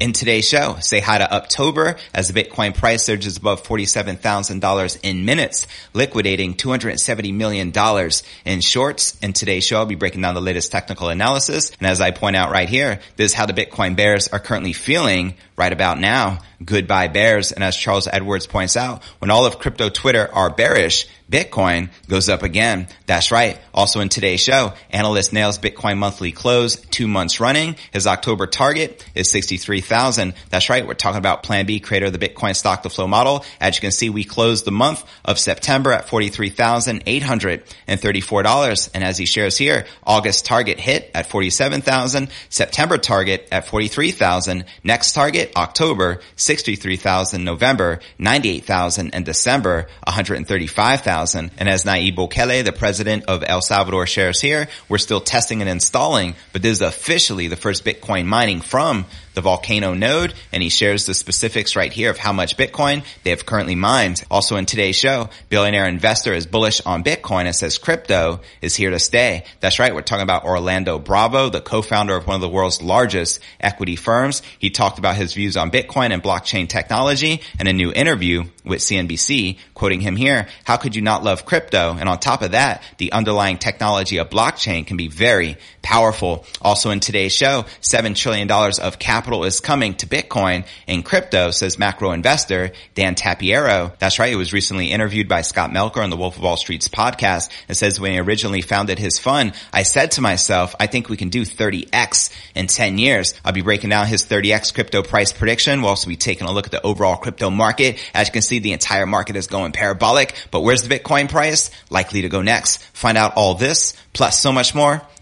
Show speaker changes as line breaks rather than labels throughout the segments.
In today's show, say hi to October as the Bitcoin price surges above $47,000 in minutes, liquidating $270 million in shorts. In today's show, I'll be breaking down the latest technical analysis. And as I point out right here, this is how the Bitcoin bears are currently feeling right about now. Goodbye bears. And as Charles Edwards points out, when all of crypto Twitter are bearish, Bitcoin goes up again. That's right. Also in today's show, analyst nails Bitcoin monthly close two months running. His October target is 63,000. That's right. We're talking about plan B, creator of the Bitcoin stock to flow model. As you can see, we closed the month of September at $43,834. And as he shares here, August target hit at 47,000, September target at 43,000, next target October 63,000, November 98,000, and December 135,000 thousand. And as Nayib Bukele, the president of El Salvador, shares here, we're still testing and installing, but this is officially the first Bitcoin mining from the volcano node, and he shares the specifics right here of how much Bitcoin they have currently mined. Also in today's show, billionaire investor is bullish on Bitcoin and says crypto is here to stay. That's right. We're talking about Orlando Bravo, the co-founder of one of the world's largest equity firms. He talked about his views on Bitcoin and blockchain technology in a new interview with CNBC, quoting him here, how could you not love crypto? And on top of that, the underlying technology of blockchain can be very powerful. Also in today's show, $7 trillion of capital is coming to Bitcoin and crypto, says macro investor Dan Tapiero. That's right. He was recently interviewed by Scott Melker on the Wolf of All Streets podcast and says when he originally founded his fund, I said to myself, I think we can do 30x in 10 years. I'll be breaking down his 30x crypto price prediction. We'll also be taking a look at the overall crypto market. As you can see, the entire market is going parabolic, but where's the Bitcoin price? Likely to go next. Find out all this plus so much more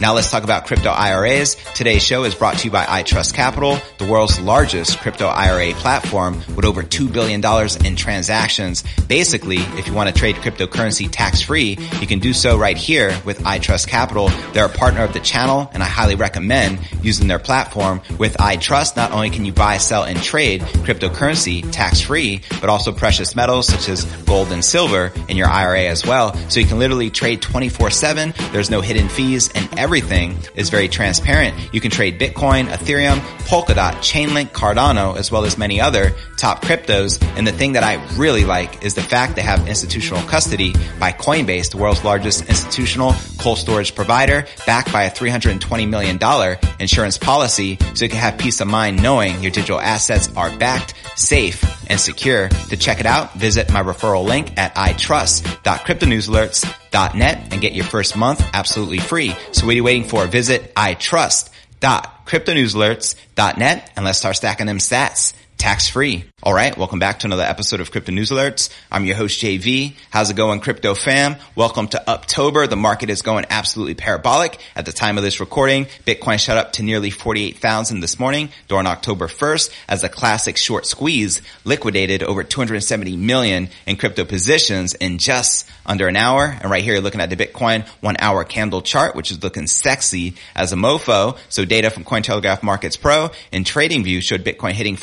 Now let's talk about crypto IRAs. Today's show is brought to you by iTrust Capital, the world's largest crypto IRA platform with over $2 billion in transactions. Basically, if you want to trade cryptocurrency tax free, you can do so right here with iTrust Capital. They're a partner of the channel and I highly recommend using their platform. With iTrust, not only can you buy, sell, and trade cryptocurrency tax free, but also precious metals such as gold and silver in your IRA as well. So you can literally trade 24 seven. There's no hidden fees and everything is very transparent. You can trade Bitcoin, Ethereum, Polkadot, Chainlink, Cardano, as well as many other top cryptos. And the thing that I really like is the fact they have institutional custody by Coinbase, the world's largest institutional cold storage provider, backed by a $320 million insurance policy. So you can have peace of mind knowing your digital assets are backed, safe, and secure. To check it out, visit my referral link at itrust.cryptonewsalerts.com itrust.net and get your first month absolutely free. So what are you waiting for? Visit itrust.cryptonewsalerts.net and let's start stacking them sats tax free. All right. Welcome back to another episode of Crypto News Alerts. I'm your host, JV. How's it going, crypto fam? Welcome to October. The market is going absolutely parabolic. At the time of this recording, Bitcoin shot up to nearly 48,000 this morning during October 1st as a classic short squeeze liquidated over 270 million in crypto positions in just under an hour. And right here, you're looking at the Bitcoin one hour candle chart, which is looking sexy as a mofo. So data from Cointelegraph Markets Pro and TradingView showed Bitcoin hitting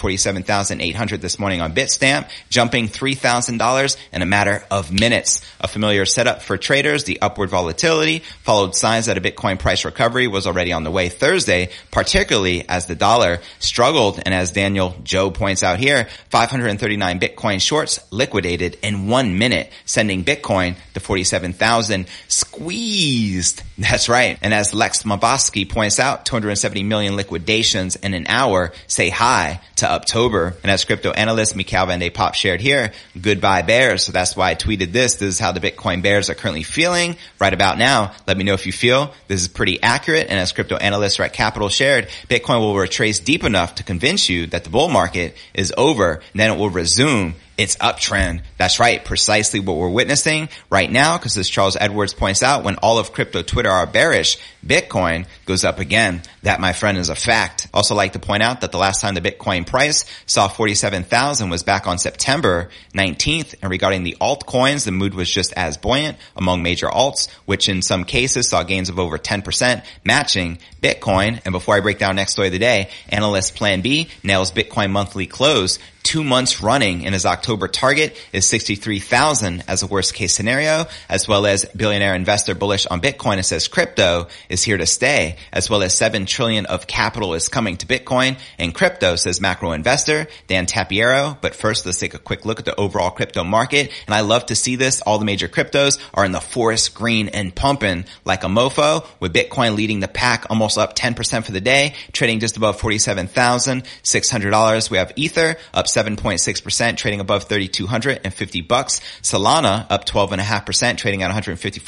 47,800 this morning on Bitstamp, jumping $3,000 in a matter of minutes. A familiar setup for traders, the upward volatility followed signs that a Bitcoin price recovery was already on the way Thursday, particularly as the dollar struggled. And as Daniel Joe points out here, 539 Bitcoin shorts liquidated in one minute, sending Bitcoin to 47,000 squeezed. That's right. And as Lex Moskovski points out, 270 million liquidations in an hour say hi to October. And as crypto analyst Mikhail Van de Poppe shared here, goodbye bears. So that's why I tweeted this. This is how the Bitcoin bears are currently feeling right about now. Let me know if you feel this is pretty accurate. And as crypto analyst Rekt Capital shared, Bitcoin will retrace deep enough to convince you that the bull market is over and then it will resume its uptrend. That's right. Precisely what we're witnessing right now. Cause as Charles Edwards points out, when all of crypto Twitter are bearish, Bitcoin goes up again. That, my friend, is a fact. Also like to point out that the last time the Bitcoin price saw 47,000 was back on September 19th. And regarding the altcoins, the mood was just as buoyant among major alts, which in some cases saw gains of over 10%, matching Bitcoin. And before I break down next story of the day, analyst Plan B nails Bitcoin monthly close two months running and his October target is 63,000 as a worst case scenario, as well as billionaire investor bullish on Bitcoin and says crypto is here to stay, as well as 7 trillion of capital is coming to Bitcoin and crypto says macro investor Dan Tapiero. But first, let's take a quick look at the overall crypto market. And I love to see this. All the major cryptos are in the forest green and pumping like a mofo with Bitcoin leading the pack almost up 10% for the day, trading just above $47,600. We have Ether up 7.6%, trading above 3,250 bucks. Solana up 12.5%, trading at $155.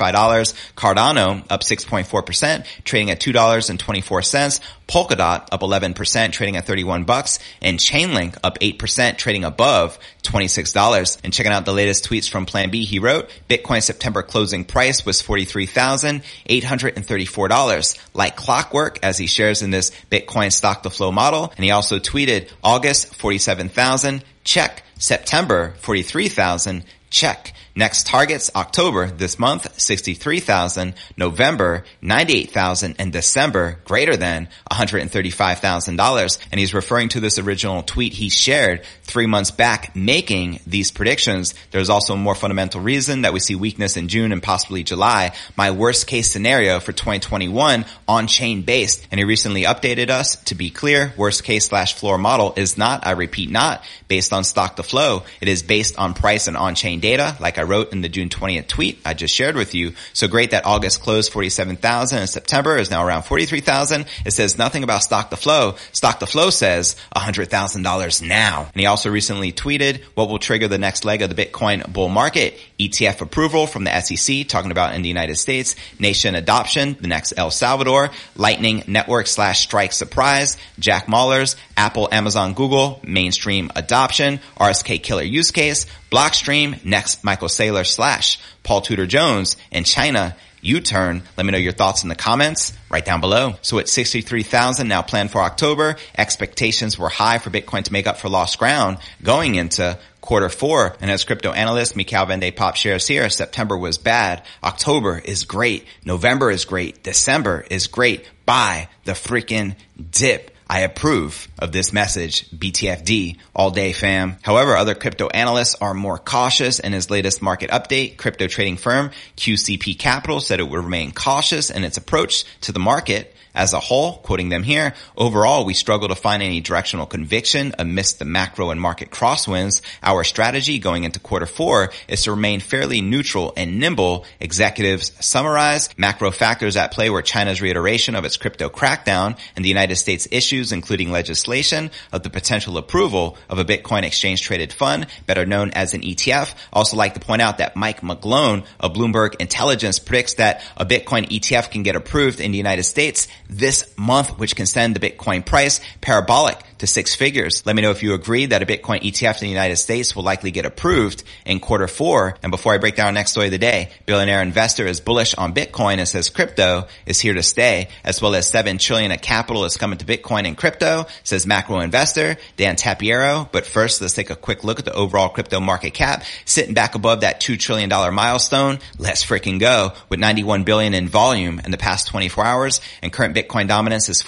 Cardano up 6.4%, trading at $2.24. Polkadot up 11%, trading at 31 bucks, and Chainlink up 8%, trading above $26. And checking out the latest tweets from Plan B, he wrote, Bitcoin September closing price was $43,834. Like clockwork, as he shares in this Bitcoin stock to flow model. And he also tweeted August 47,000, check. September 43,000, check. Next targets October this month 63,000, November 98,000 and December greater than $135,000 and he's referring to this original tweet he shared 3 months back making these predictions. There's also a more fundamental reason that we see weakness in June and possibly July. My worst case scenario for 2021 on chain based and he recently updated us to be clear worst case slash floor model is not I repeat not based on stock to flow. It is based on price and on chain data like I I wrote in the June 20th tweet I just shared with you. So great that August closed 47,000 and September is now around 43,000. It says nothing about stock to flow. Stock to flow says $100,000 now. And he also recently tweeted what will trigger the next leg of the Bitcoin bull market. ETF approval from the SEC talking about in the United States, nation adoption, the next El Salvador, Lightning Network slash strike surprise, Jack Mallers, Apple, Amazon, Google, mainstream adoption, RSK killer use case, Blockstream, next Michael Saylor slash Paul Tudor Jones, and China, U-turn. Let me know your thoughts in the comments right down below. So at 63,000 now planned for October, expectations were high for Bitcoin to make up for lost ground going into quarter four. And as crypto analyst, Mikhail Van de Poppe shares here, September was bad. October is great. November is great. December is great. Buy the freaking dip. I approve of this message, BTFD, all day fam. However, other crypto analysts are more cautious in his latest market update. Crypto trading firm QCP Capital said it would remain cautious in its approach to the market as a whole, quoting them here, overall, we struggle to find any directional conviction amidst the macro and market crosswinds. Our strategy going into quarter four is to remain fairly neutral and nimble. Executives summarize macro factors at play were China's reiteration of its crypto crackdown and the United States issues, including legislation of the potential approval of a Bitcoin exchange traded fund, better known as an ETF. Also like to point out that Mike McGlone of Bloomberg Intelligence predicts that a Bitcoin ETF can get approved in the United States this month, which can send the Bitcoin price parabolic to six figures. Let me know if you agree that a Bitcoin ETF in the United States will likely get approved in quarter four. And before I break down our next story of the day, billionaire investor is bullish on Bitcoin and says crypto is here to stay, as well as seven trillion of capital is coming to Bitcoin and crypto, says macro investor Dan Tapiero. But first, let's take a quick look at the overall crypto market cap, sitting back above that $2 trillion milestone. Let's freaking go with 91 billion in volume in the past 24 hours and current Bitcoin dominance is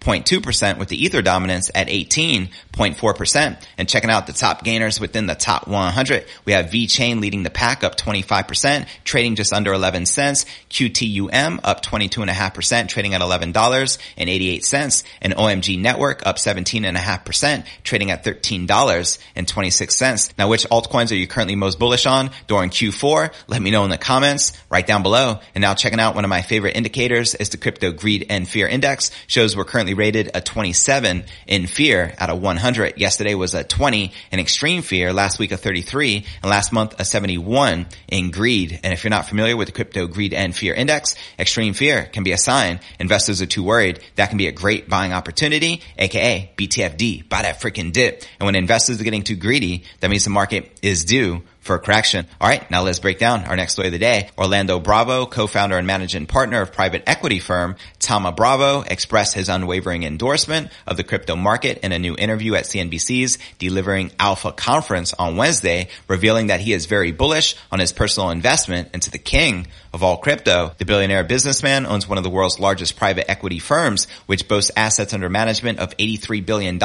43.2% with the Ether dominance at 18.4%. And checking out the top gainers within the top 100, we have VeChain leading the pack up 25%, trading just under 11 cents. QTUM up 22.5%, trading at $11.88. And OMG Network up 17.5%, trading at $13.26. Now, which altcoins are you currently most bullish on during Q4? Let me know in the comments right down below. And now checking out one of my favorite indicators is the crypto greed and fear index shows we're currently currently rated a 27 in fear out of 100. Yesterday was a 20 in extreme fear, last week a 33, and last month a 71 in greed. And if you're not familiar with the crypto greed and fear index, extreme fear can be a sign investors are too worried. That can be a great buying opportunity, aka BTFD, buy that freaking dip. And when investors are getting too greedy, that means the market is due for correction. All right, now let's break down our next story of the day. Orlando Bravo, co-founder and managing partner of private equity firm Thoma Bravo, expressed his unwavering endorsement of the crypto market in a new interview at CNBC's Delivering Alpha conference on Wednesday, revealing that he is very bullish on his personal investment into the king of all crypto. The billionaire businessman owns one of the world's largest private equity firms, which boasts assets under management of $83 billion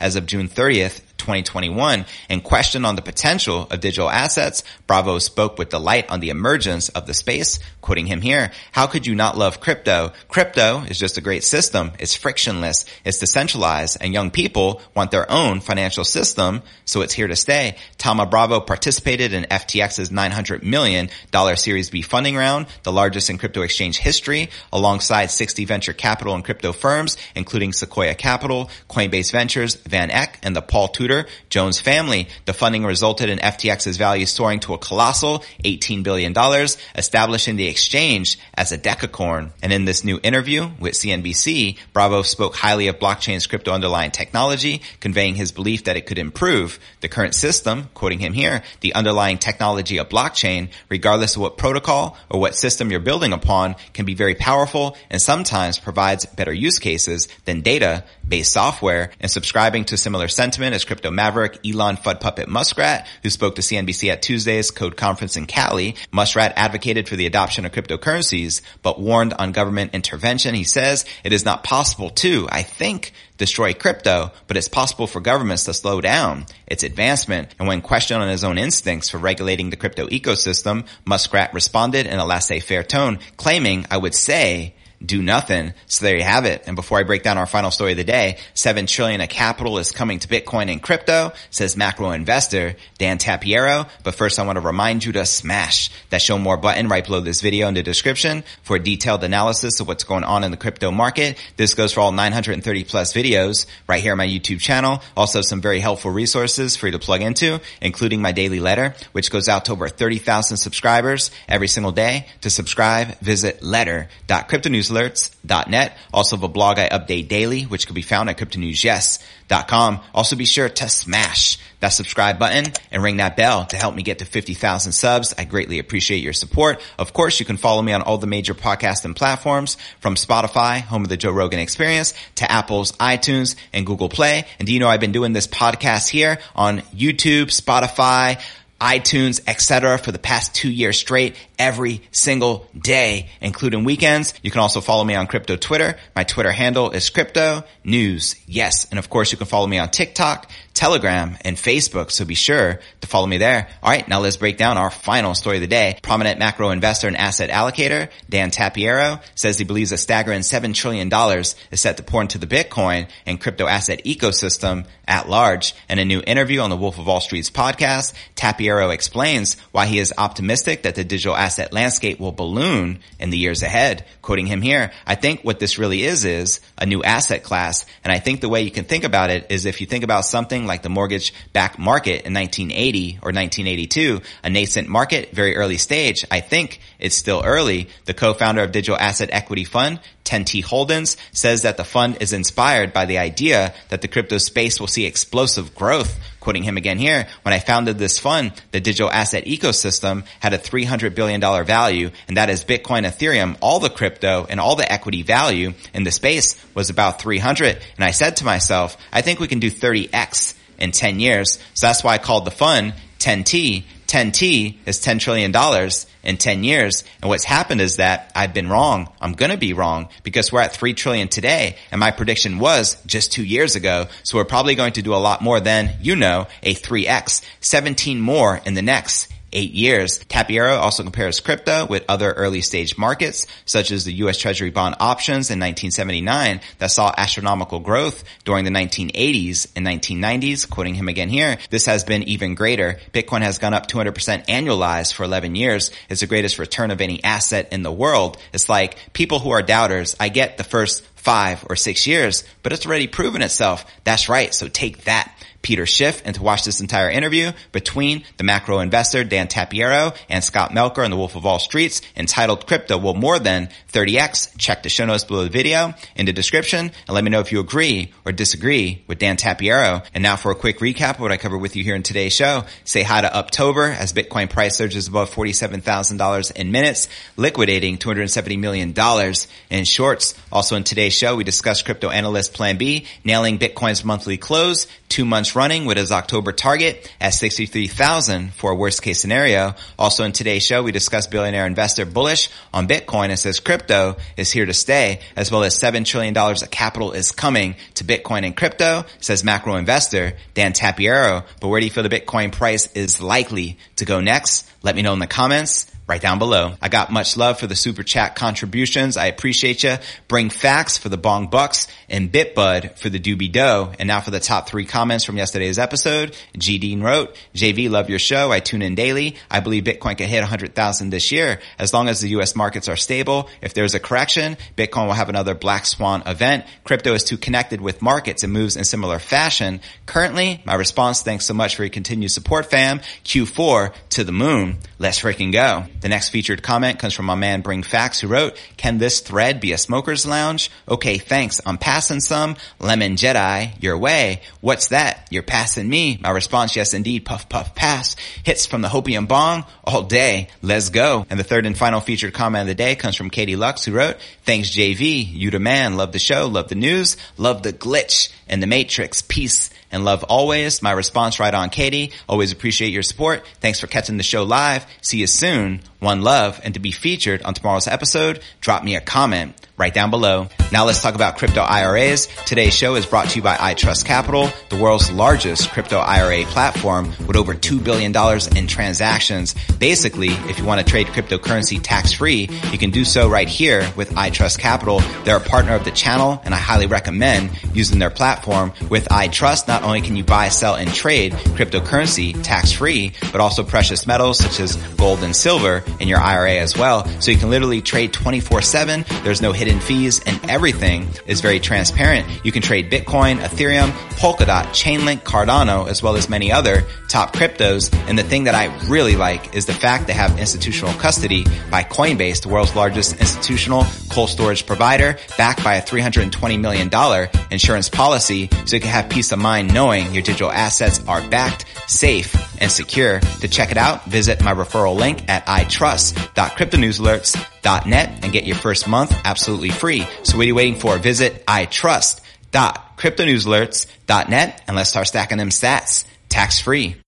as of June 30th, 2021 and questioned on the potential of digital assets, Bravo spoke with delight on the emergence of the space, quoting him here, how could you not love crypto? Crypto is just a great system. It's frictionless. It's decentralized and young people want their own financial system. So it's here to stay. Thoma Bravo participated in FTX's $900 million Series B funding round, the largest in crypto exchange history, alongside 60 venture capital and crypto firms, including Sequoia Capital, Coinbase Ventures, Van Eck, and the Paul Tudor Jones family. The funding resulted in FTX's value soaring to a colossal $18 billion, establishing the exchange as a decacorn. And in this new interview with CNBC, Bravo spoke highly of blockchain's crypto underlying technology, conveying his belief that it could improve the current system, quoting him here, the underlying technology of blockchain, regardless of what protocol or what system you're building upon, can be very powerful and sometimes provides better use cases than data-based software. And subscribing to similar sentiment is crypto maverick Elon Fudd Puppet Muskrat, who spoke to CNBC at Tuesday's Code Conference in Cali. Muskrat advocated for the adoption of cryptocurrencies, but warned on government intervention. He says it is not possible to, I think, destroy crypto, but it's possible for governments to slow down its advancement. And when questioned on his own instincts for regulating the crypto ecosystem, Muskrat responded in a laissez-faire tone, claiming, I would say, do nothing. So there you have it. And before I break down our final story of the day, seven trillion of capital is coming to Bitcoin and crypto, says macro investor Dan Tapiero. But first I want to remind you to smash that show more button right below this video in the description for a detailed analysis of what's going on in the crypto market. This goes for all 930 plus videos right here on my YouTube channel. Also some very helpful resources for you to plug into, including my daily letter, which goes out to over 30,000 subscribers every single day. To subscribe, visit letter.cryptonews newsalerts.net. Also have a blog I update daily, which can be found at cryptonewsyes.com. Also be sure to smash that subscribe button and ring that bell to help me get to 50,000 subs. I greatly appreciate your support. Of course, you can follow me on all the major podcasting platforms from Spotify, home of the Joe Rogan experience to Apple's iTunes and Google Play. And do you know I've been doing this podcast here on YouTube, Spotify, iTunes, etc. for the past two years straight, every single day, including weekends. You can also follow me on crypto Twitter. My Twitter handle is crypto news. Yes. And of course you can follow me on TikTok, Telegram, and Facebook. So be sure to follow me there. All right. Now let's break down our final story of the day. Prominent macro investor and asset allocator, Dan Tapiero says he believes a staggering $7 trillion is set to pour into the Bitcoin and crypto asset ecosystem at large. In a new interview on the Wolf of All Streets podcast, Tapiero explains why he is optimistic that the digital asset landscape will balloon in the years ahead. Quoting him here, I think what this really is is a new asset class. And I think the way you can think about it is if you think about something like the mortgage backed market in 1980 or 1982, a nascent market, very early stage. I think it's still early. The co-founder of Digital Asset Equity Fund, 10T Holdings, says that the fund is inspired by the idea that the crypto space will see explosive growth. Quoting him again here, when I founded this fund, the digital asset ecosystem had a $300 billion value, and that is Bitcoin, Ethereum, all the crypto and all the equity value in the space was about 300. And I said to myself, I think we can do 30x in 10 years. So that's why I called the fund 10T. 10T is $10 trillion in 10 years. And what's happened is that I've been wrong. I'm going to be wrong because we're at 3 trillion today. And my prediction was just two years ago. So we're probably going to do a lot more than, you know, a 3X, 17 more in the next eight years. Tapiero also compares crypto with other early stage markets, such as the U.S. Treasury bond options in 1979 that saw astronomical growth during the 1980s and 1990s. Quoting him again here, this has been even greater. Bitcoin has gone up 200% annualized for 11 years. It's the greatest return of any asset in the world. It's like people who are doubters. I get the first five, or six years, but it's already proven itself. That's right. So take that. Peter Schiff and to watch this entire interview between the macro investor Dan Tapiero and Scott Melker on the Wolf of All Streets entitled Crypto Will More Than 30X. Check the show notes below the video in the description and let me know if you agree or disagree with Dan Tapiero. And now for a quick recap of what I covered with you here in today's show. Say hi to October as Bitcoin price surges above $47,000 in minutes, liquidating $270 million in shorts. Also in today's show, we discussed crypto analyst Plan B, nailing Bitcoin's monthly close, two months running with his October target at 63,000 for a worst case scenario. Also in today's show, we discussed billionaire investor bullish on Bitcoin and says crypto is here to stay as well as $7 trillion of capital is coming to Bitcoin and crypto, says macro investor Dan Tapiero. But where do you feel the Bitcoin price is likely to go next? Let me know in the comments right down below. I got much love for the super chat contributions. I appreciate you. Bring facts for the bong bucks and bitbud for the doobie dough. And now for the top three comments from yesterday's episode. G Dean wrote, JV, love your show. I tune in daily. I believe Bitcoin can hit 100,000 this year. As long as the U.S. markets are stable, if there's a correction, Bitcoin will have another black swan event. Crypto is too connected with markets and moves in similar fashion. Currently, my response, thanks so much for your continued support, fam. Q4 to the moon. Let's freaking go. The next featured comment comes from my man Bring Facts who wrote, can this thread be a smoker's lounge? Okay, thanks. I'm passing some. Lemon Jedi, your way. What's that? You're passing me. My response, yes indeed. Puff, puff, pass. Hits from the Hopium Bong all day. Let's go. And the third and final featured comment of the day comes from Katie Lux who wrote, thanks JV. You the man. Love the show. Love the news. Love the glitch and the matrix. Peace and love always. My response right on Katie. Always appreciate your support. Thanks for catching the show live. See you soon. One love. And to be featured on tomorrow's episode, drop me a comment right down below. Now let's talk about crypto IRAs. Today's show is brought to you by iTrust Capital, the world's largest crypto IRA platform with over $2 billion in transactions. Basically, if you want to trade cryptocurrency tax free, you can do so right here with iTrust Capital. They're a partner of the channel and I highly recommend using their platform. With iTrust, not only can you buy, sell, and trade cryptocurrency tax free, but also precious metals such as gold and silver in your IRA as well. So you can literally trade 24 seven. There's no hidden fees and everything is very transparent. You can trade Bitcoin, Ethereum, Polkadot, Chainlink, Cardano, as well as many other top cryptos. And the thing that I really like is the fact they have institutional custody by Coinbase, the world's largest institutional cold storage provider, backed by a $320 million insurance policy. So you can have peace of mind knowing your digital assets are backed, safe, and secure. To check it out, visit my referral link at itrust.cryptonewsalerts.net and get your first month absolutely free. So what are you waiting for? Visit itrust.cryptonewsalerts.net and let's start stacking them sats tax free.